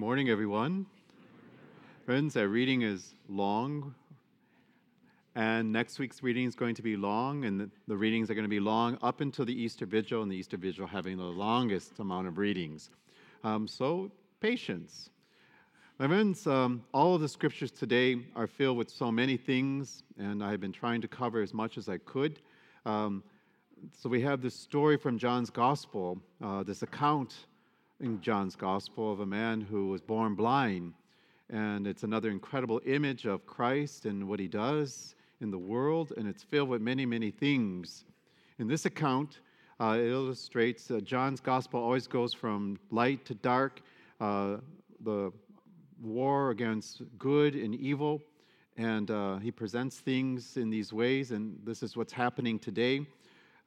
morning, everyone. Friends, our reading is long, and next week's reading is going to be long, and the, the, readings are going to be long up until the Easter Vigil, and the Easter Vigil having the longest amount of readings. Um, so, patience. My friends, um, all of the scriptures today are filled with so many things, and I've been trying to cover as much as I could. Um, so, we have this story from John's Gospel, uh, this account in John's Gospel of a man who was born blind. And it's another incredible image of Christ and what he does in the world, and it's filled with many, many things. In this account, uh, it illustrates uh, John's Gospel always goes from light to dark, uh, the war against good and evil, and uh, he presents things in these ways, and this is what's happening today.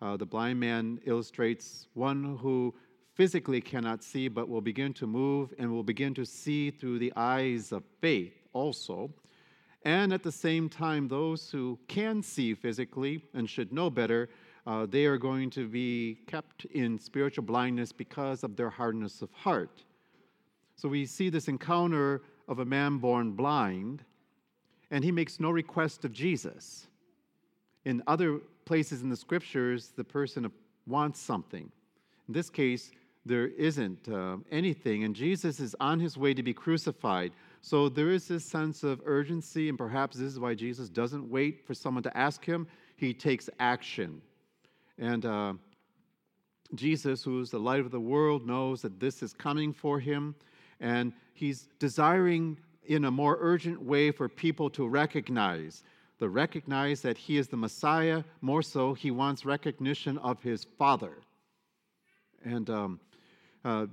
Uh, the blind man illustrates one who physically cannot see, but will begin to move and will begin to see through the eyes of faith also. And at the same time, those who can see physically and should know better, uh, they are going to be kept in spiritual blindness because of their hardness of heart. So we see this encounter of a man born blind, and he makes no request of Jesus. In other places in the scriptures, the person wants something. In this case, there isn't uh, anything, and Jesus is on his way to be crucified. So there is this sense of urgency, and perhaps this is why Jesus doesn't wait for someone to ask him. He takes action. And uh, Jesus, who is the light of the world, knows that this is coming for him, and he's desiring in a more urgent way for people to recognize. To recognize that he is the Messiah, more so, he wants recognition of his Father. And um, uh,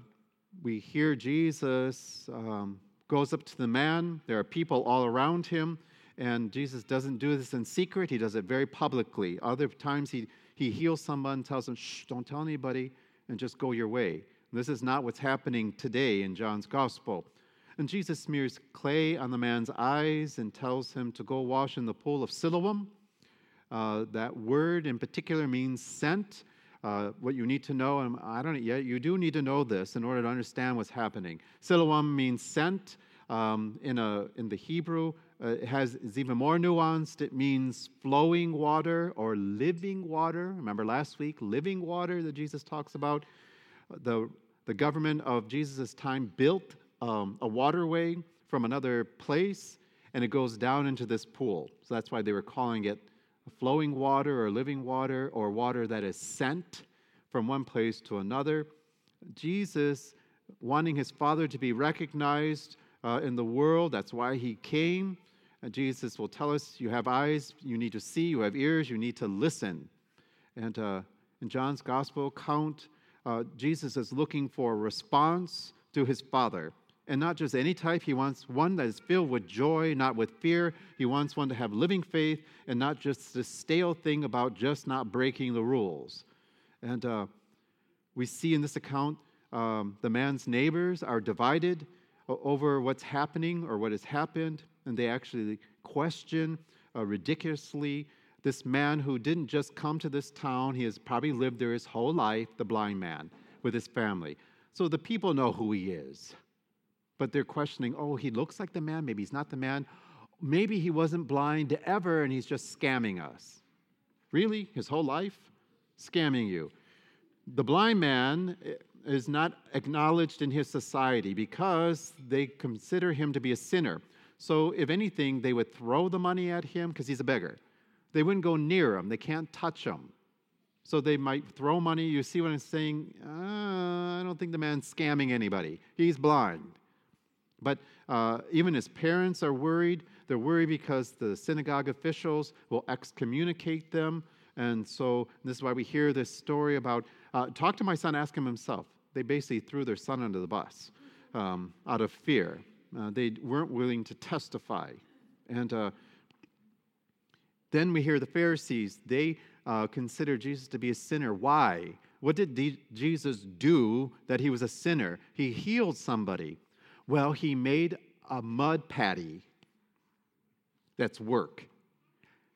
we hear Jesus um, goes up to the man. There are people all around him, and Jesus doesn't do this in secret. He does it very publicly. Other times he, he heals someone, tells them, shh, don't tell anybody, and just go your way. This is not what's happening today in John's gospel. And Jesus smears clay on the man's eyes and tells him to go wash in the pool of Siloam. Uh, that word in particular means sent. Uh, what you need to know, and I don't yet, you do need to know this in order to understand what's happening. Siloam means sent. Um, in, a, in the Hebrew, uh, it has is even more nuanced. It means flowing water or living water. Remember last week, living water that Jesus talks about. The, the government of Jesus' time built um, a waterway from another place, and it goes down into this pool. So that's why they were calling it flowing water or living water or water that is sent from one place to another. Jesus, wanting his Father to be recognized uh, in the world, that's why he came. And Jesus will tell us you have eyes, you need to see, you have ears, you need to listen. And uh, in John's gospel account, uh, Jesus is looking for a response to his Father and not just any type. He wants one that is filled with joy, not with fear. He wants one to have living faith and not just this stale thing about just not breaking the rules. And uh, we see in this account um, the man's neighbors are divided over what's happening or what has happened, and they actually question uh, ridiculously this man who didn't just come to this town, he has probably lived there his whole life, the blind man, with his family. So the people know who he is but they're questioning, oh, he looks like the man, maybe he's not the man. Maybe he wasn't blind ever and he's just scamming us. Really? His whole life? Scamming you. The blind man eh, is not acknowledged in his society because they consider him to be a sinner. So, if anything, they would throw the money at him because he's a beggar. They wouldn't go near him, they can't touch him. So, they might throw money. You see what I'm saying? Uh, I don't think the man's scamming anybody. He's blind. But uh, even his parents are worried. They're worried because the synagogue officials will excommunicate them. And so this is why we hear this story about uh, talk to my son, ask him himself. They basically threw their son under the bus um, out of fear. Uh, they weren't willing to testify. And uh, then we hear the Pharisees, they uh, consider Jesus to be a sinner. Why? What did D- Jesus do that he was a sinner? He healed somebody. Well, he made a mud patty. That's work.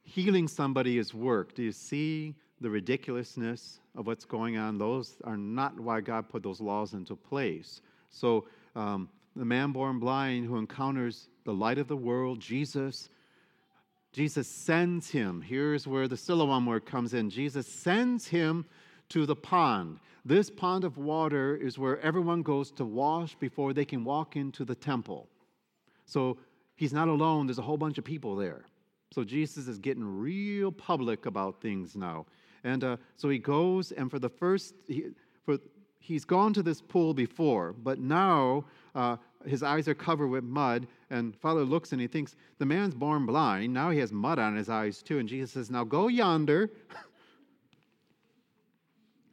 Healing somebody is work. Do you see the ridiculousness of what's going on? Those are not why God put those laws into place. So um, the man born blind who encounters the light of the world, Jesus. Jesus sends him. Here's where the Siloam word comes in. Jesus sends him to the pond. This pond of water is where everyone goes to wash before they can walk into the temple. So he's not alone, there's a whole bunch of people there. So Jesus is getting real public about things now. And uh, so he goes, and for the first, he, for, he's gone to this pool before, but now uh, his eyes are covered with mud. And Father looks and he thinks, the man's born blind. Now he has mud on his eyes too. And Jesus says, Now go yonder.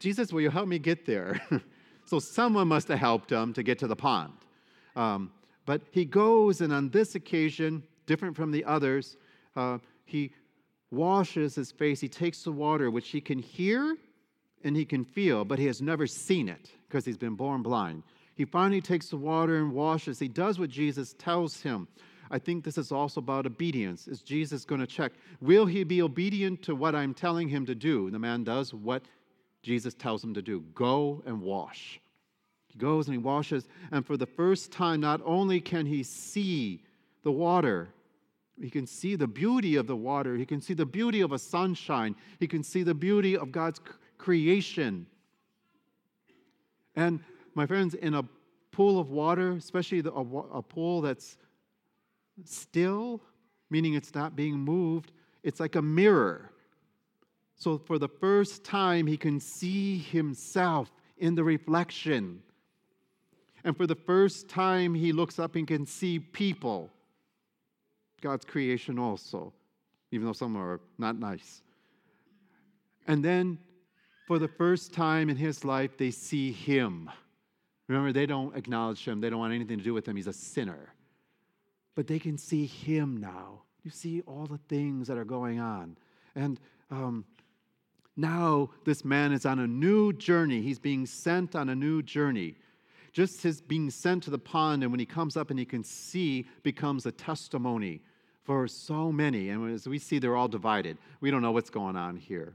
Jesus, will you help me get there? so someone must have helped him to get to the pond. Um, but he goes, and on this occasion, different from the others, uh, he washes his face. He takes the water, which he can hear and he can feel, but he has never seen it because he's been born blind. He finally takes the water and washes. He does what Jesus tells him. I think this is also about obedience. Is Jesus going to check? Will he be obedient to what I'm telling him to do? The man does what Jesus tells him to do go and wash. He goes and he washes, and for the first time, not only can he see the water, he can see the beauty of the water. He can see the beauty of a sunshine. He can see the beauty of God's creation. And my friends, in a pool of water, especially a, a pool that's still, meaning it's not being moved, it's like a mirror. So for the first time, he can see himself in the reflection. And for the first time, he looks up and can see people God's creation also, even though some are not nice. And then, for the first time in his life, they see him. Remember, they don't acknowledge him, they don't want anything to do with him. He's a sinner. But they can see him now. You see all the things that are going on. And um, now this man is on a new journey. He's being sent on a new journey. Just his being sent to the pond, and when he comes up and he can see, becomes a testimony for so many. And as we see, they're all divided. We don't know what's going on here.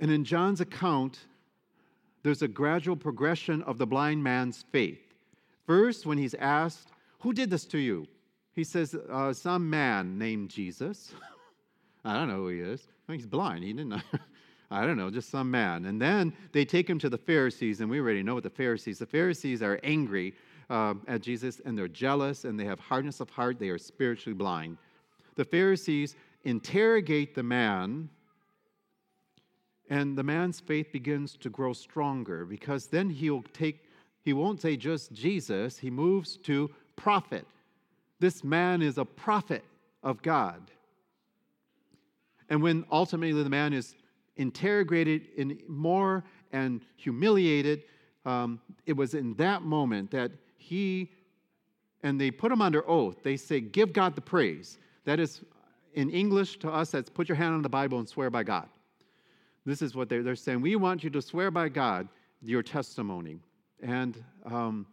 And in John's account, there's a gradual progression of the blind man's faith. First, when he's asked, Who did this to you? He says, uh, Some man named Jesus. I don't know who he is. He's blind. He didn't. know. I don't know, just some man. And then they take him to the Pharisees, and we already know what the Pharisees. The Pharisees are angry uh, at Jesus and they're jealous and they have hardness of heart. They are spiritually blind. The Pharisees interrogate the man, and the man's faith begins to grow stronger because then he'll take, he won't say just Jesus, he moves to prophet. This man is a prophet of God. And when ultimately the man is interrogated in more and humiliated, um, it was in that moment that he, and they put him under oath. They say, Give God the praise. That is, in English to us, that's put your hand on the Bible and swear by God. This is what they're, they're saying. We want you to swear by God your testimony. And um,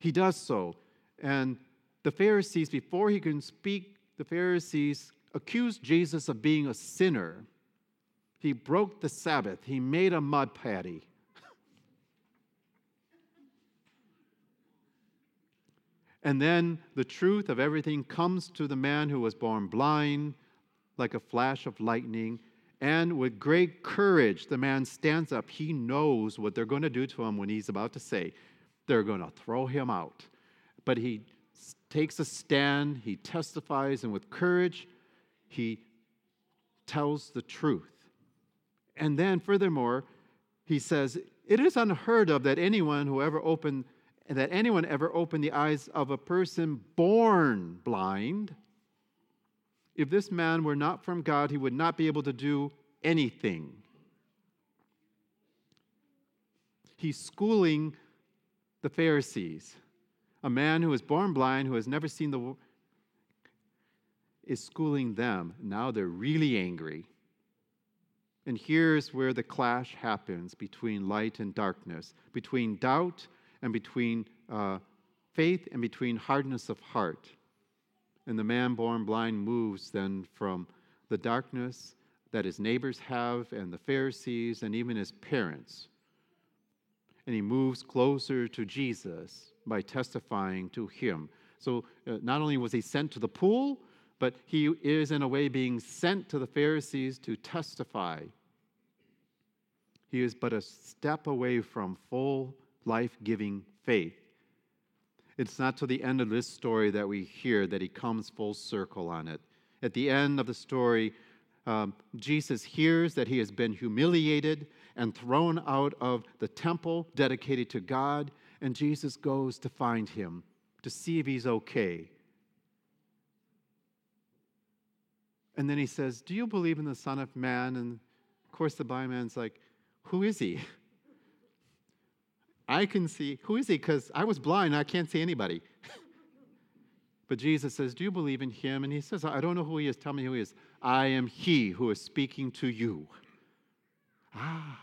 he does so. And the Pharisees, before he can speak, the Pharisees accused Jesus of being a sinner. He broke the Sabbath, he made a mud patty. And then the truth of everything comes to the man who was born blind, like a flash of lightning. And with great courage, the man stands up. He knows what they're going to do to him when he's about to say, they're going to throw him out. But he takes a stand, he testifies, and with courage, he tells the truth. And then, furthermore, he says, It is unheard of that anyone who ever opened that anyone ever opened the eyes of a person born blind. If this man were not from God, he would not be able to do anything. He's schooling the Pharisees. A man who is born blind, who has never seen the is schooling them. Now they're really angry. And here's where the clash happens between light and darkness, between doubt and between uh, faith and between hardness of heart. And the man born blind moves then from the darkness that his neighbors have and the Pharisees and even his parents. And he moves closer to Jesus by testifying to him. So uh, not only was he sent to the pool, but he is in a way being sent to the Pharisees to testify. He is but a step away from full life giving faith. It's not till the end of this story that we hear that he comes full circle on it. At the end of the story, um, Jesus hears that he has been humiliated and thrown out of the temple dedicated to God, and Jesus goes to find him to see if he's okay. And then he says, Do you believe in the Son of Man? And of course, the blind man's like, Who is he? I can see, who is he? Because I was blind, I can't see anybody. but Jesus says, Do you believe in him? And he says, I don't know who he is. Tell me who he is. I am he who is speaking to you. Ah,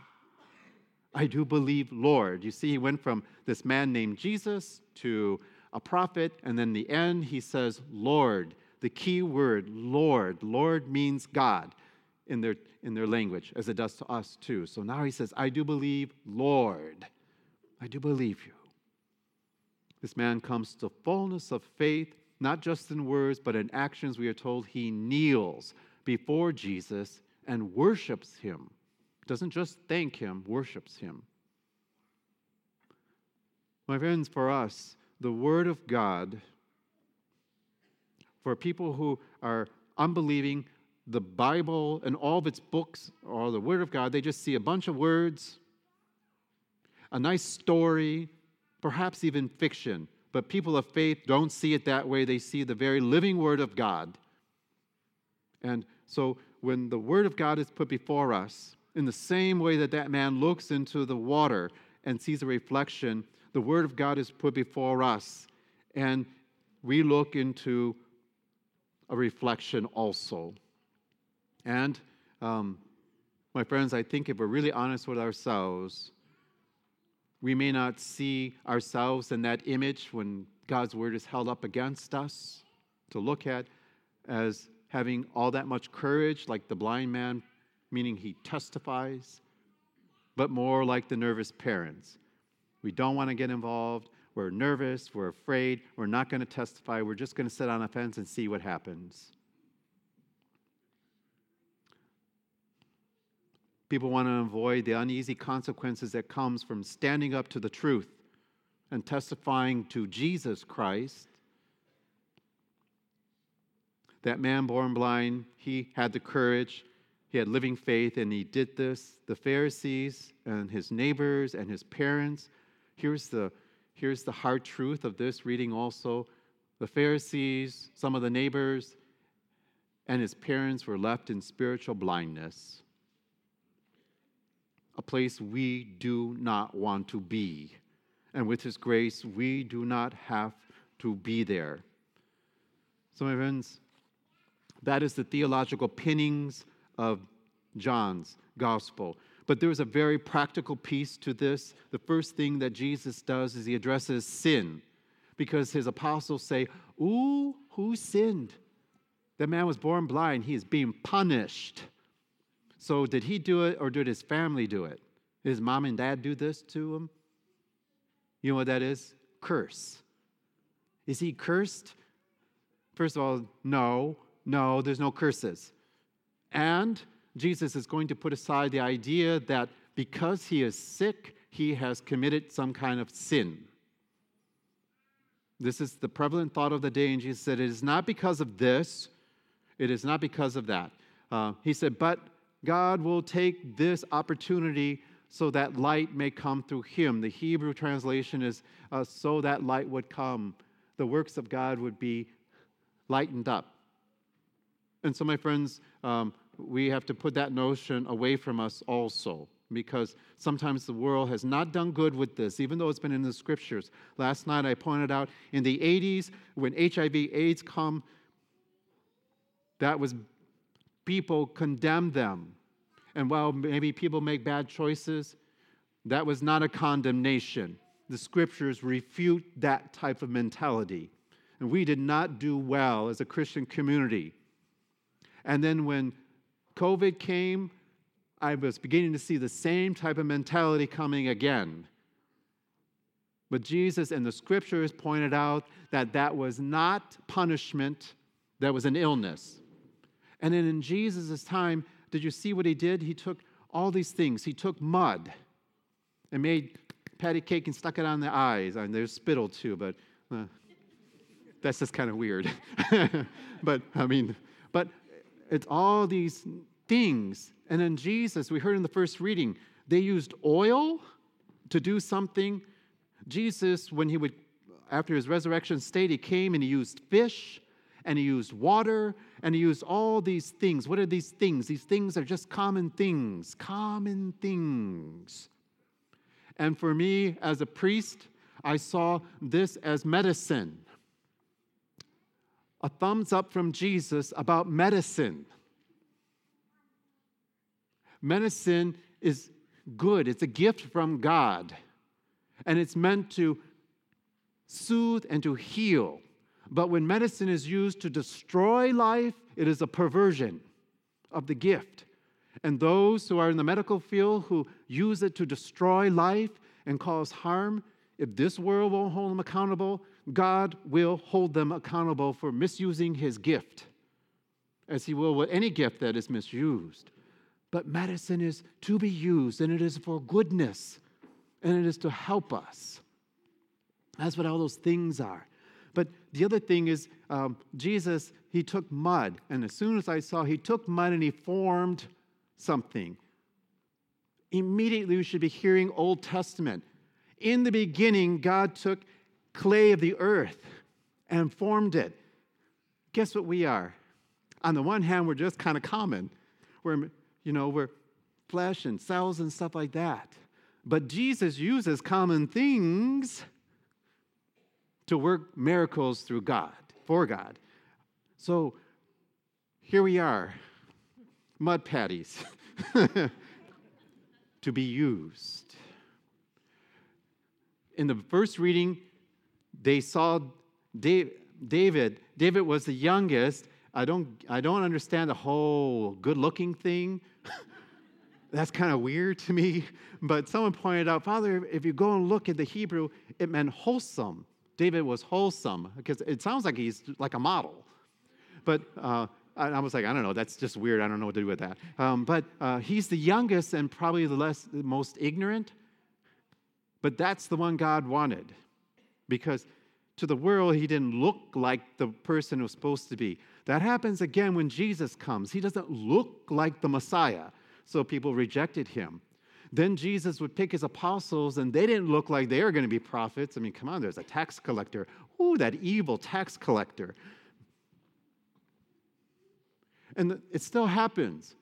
I do believe, Lord. You see, he went from this man named Jesus to a prophet, and then the end, he says, Lord the key word, Lord. Lord means God in their, in their language, as it does to us too. So now he says, I do believe, Lord. I do believe you. This man comes to fullness of faith, not just in words, but in actions. We are told he kneels before Jesus and worships him. Doesn't just thank him, worships him. My friends, for us, the Word of God for people who are unbelieving, the Bible and all of its books or the Word of God, they just see a bunch of words, a nice story, perhaps even fiction. But people of faith don't see it that way. They see the very living Word of God. And so when the Word of God is put before us, in the same way that that man looks into the water and sees a reflection, the Word of God is put before us. And we look into a reflection also. And um, my friends, I think if we're really honest with ourselves, we may not see ourselves in that image when God's word is held up against us to look at as having all that much courage, like the blind man, meaning he testifies, but more like the nervous parents. We don't want to get involved. We're nervous, we're afraid, we're not going to testify, we're just going to sit on a fence and see what happens. People want to avoid the uneasy consequences that comes from standing up to the truth and testifying to Jesus Christ. That man born blind, he had the courage, he had living faith, and he did this. The Pharisees and his neighbors and his parents, here's the Here's the hard truth of this reading also. The Pharisees, some of the neighbors, and his parents were left in spiritual blindness, a place we do not want to be. And with his grace, we do not have to be there. So, my friends, that is the theological pinnings of John's gospel. But there's a very practical piece to this. The first thing that Jesus does is he addresses sin because his apostles say, Ooh, who sinned? That man was born blind. He is being punished. So, did he do it or did his family do it? Did his mom and dad do this to him? You know what that is? Curse. Is he cursed? First of all, no, no, there's no curses. And Jesus is going to put aside the idea that because he is sick, he has committed some kind of sin. This is the prevalent thought of the day, and Jesus said, It is not because of this, it is not because of that. Uh, he said, But God will take this opportunity so that light may come through him. The Hebrew translation is uh, so that light would come. The works of God would be lightened up. And so, my friends, um, we have to put that notion away from us also because sometimes the world has not done good with this, even though it's been in the scriptures. Last night I pointed out in the 80s, when HIV AIDS come, that was people condemned them. And while maybe people make bad choices, that was not a condemnation. The scriptures refute that type of mentality. And we did not do well as a Christian community. And then when COVID came, I was beginning to see the same type of mentality coming again. But Jesus and the scriptures pointed out that that was not punishment, that was an illness. And then in Jesus' time, did you see what he did? He took all these things. He took mud and made patty cake and stuck it on the eyes. And there's spittle too, but uh, that's just kind of weird. but I mean, but it's all these things. And then Jesus, we heard in the first reading, they used oil to do something. Jesus, when he would, after his resurrection state, he came and he used fish and he used water and he used all these things. What are these things? These things are just common things, common things. And for me, as a priest, I saw this as medicine. A thumbs up from Jesus about medicine. Medicine is good, it's a gift from God, and it's meant to soothe and to heal. But when medicine is used to destroy life, it is a perversion of the gift. And those who are in the medical field who use it to destroy life and cause harm, if this world won't hold them accountable, God will hold them accountable for misusing his gift, as he will with any gift that is misused. But medicine is to be used, and it is for goodness, and it is to help us. That's what all those things are. But the other thing is, um, Jesus, he took mud, and as soon as I saw, he took mud and he formed something. Immediately, we should be hearing Old Testament. In the beginning, God took clay of the earth and formed it. Guess what we are? On the one hand, we're just kind of common. We're, you know, we're flesh and cells and stuff like that. But Jesus uses common things to work miracles through God, for God. So here we are, mud patties to be used. In the first reading, they saw David. David was the youngest. I don't, I don't understand the whole good looking thing. That's kind of weird to me. But someone pointed out, Father, if you go and look at the Hebrew, it meant wholesome. David was wholesome because it sounds like he's like a model. But uh, I was like, I don't know, that's just weird. I don't know what to do with that. Um, but uh, he's the youngest and probably the less, the most ignorant. But that's the one God wanted because to the world, he didn't look like the person was supposed to be. That happens again when Jesus comes. He doesn't look like the Messiah, so people rejected him. Then Jesus would pick his apostles, and they didn't look like they were going to be prophets. I mean, come on, there's a tax collector. Ooh, that evil tax collector. And it still happens.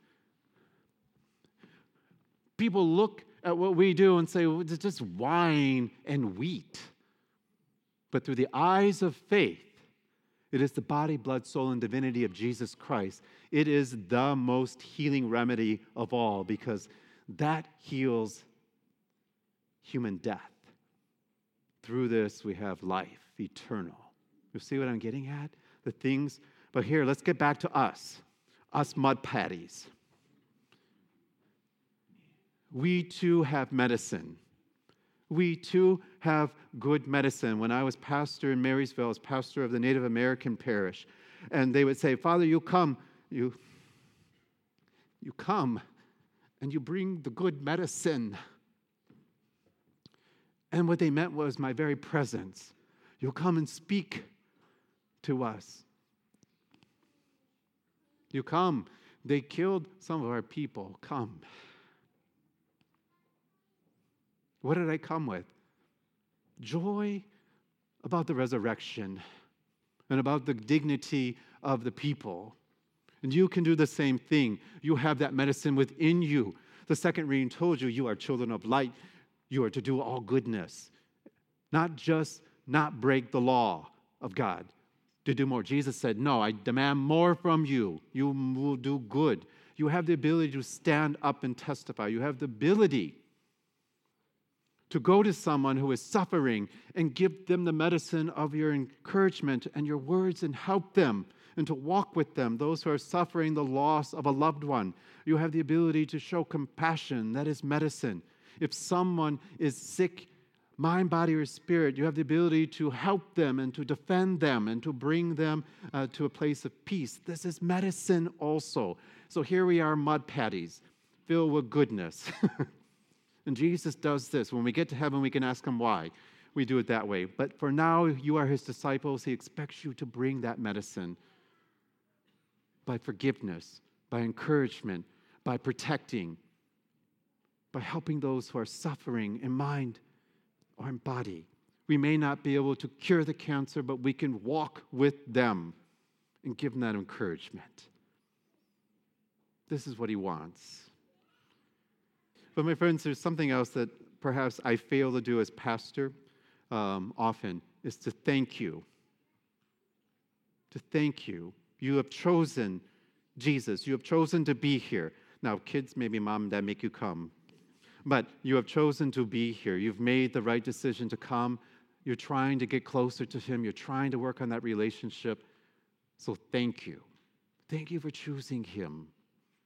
People look at what we do and say, well, it's just wine and wheat. But through the eyes of faith, it is the body, blood, soul, and divinity of Jesus Christ. It is the most healing remedy of all because that heals human death. Through this, we have life eternal. You see what I'm getting at? The things, but here, let's get back to us, us mud patties. We too have medicine. We too have good medicine. When I was pastor in Marysville, I was pastor of the Native American parish, and they would say, Father, you come, you, you come and you bring the good medicine. And what they meant was my very presence. You'll come and speak to us. You come. They killed some of our people. Come. What did I come with? Joy about the resurrection and about the dignity of the people. And you can do the same thing. You have that medicine within you. The second reading told you you are children of light. You are to do all goodness, not just not break the law of God, to do more. Jesus said, No, I demand more from you. You will do good. You have the ability to stand up and testify. You have the ability to go to someone who is suffering and give them the medicine of your encouragement and your words and help them and to walk with them, those who are suffering the loss of a loved one. You have the ability to show compassion, that is medicine. If someone is sick mind, body, or spirit, you have the ability to help them and to defend them and to bring them uh, to a place of peace. This is medicine also. So here we are, mud patties filled with goodness. and Jesus does this. When we get to heaven, we can ask him why. We do it that way. But for now, you are his disciples. He expects you to bring that medicine by forgiveness, by encouragement, by protecting, by helping those who are suffering in mind or in body. We may not be able to cure the cancer, but we can walk with them and give them that encouragement. This is what he wants. But, my friends, there's something else that perhaps I fail to do as pastor um, often is to thank you. To thank you. You have chosen Jesus. You have chosen to be here. Now, kids, maybe mom dad make you come. But you have chosen to be here. You've made the right decision to come. You're trying to get closer to Him. You're trying to work on that relationship. So thank you. Thank you for choosing Him.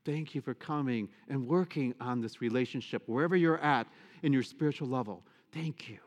Thank you for coming and working on this relationship wherever you're at in your spiritual level. Thank you.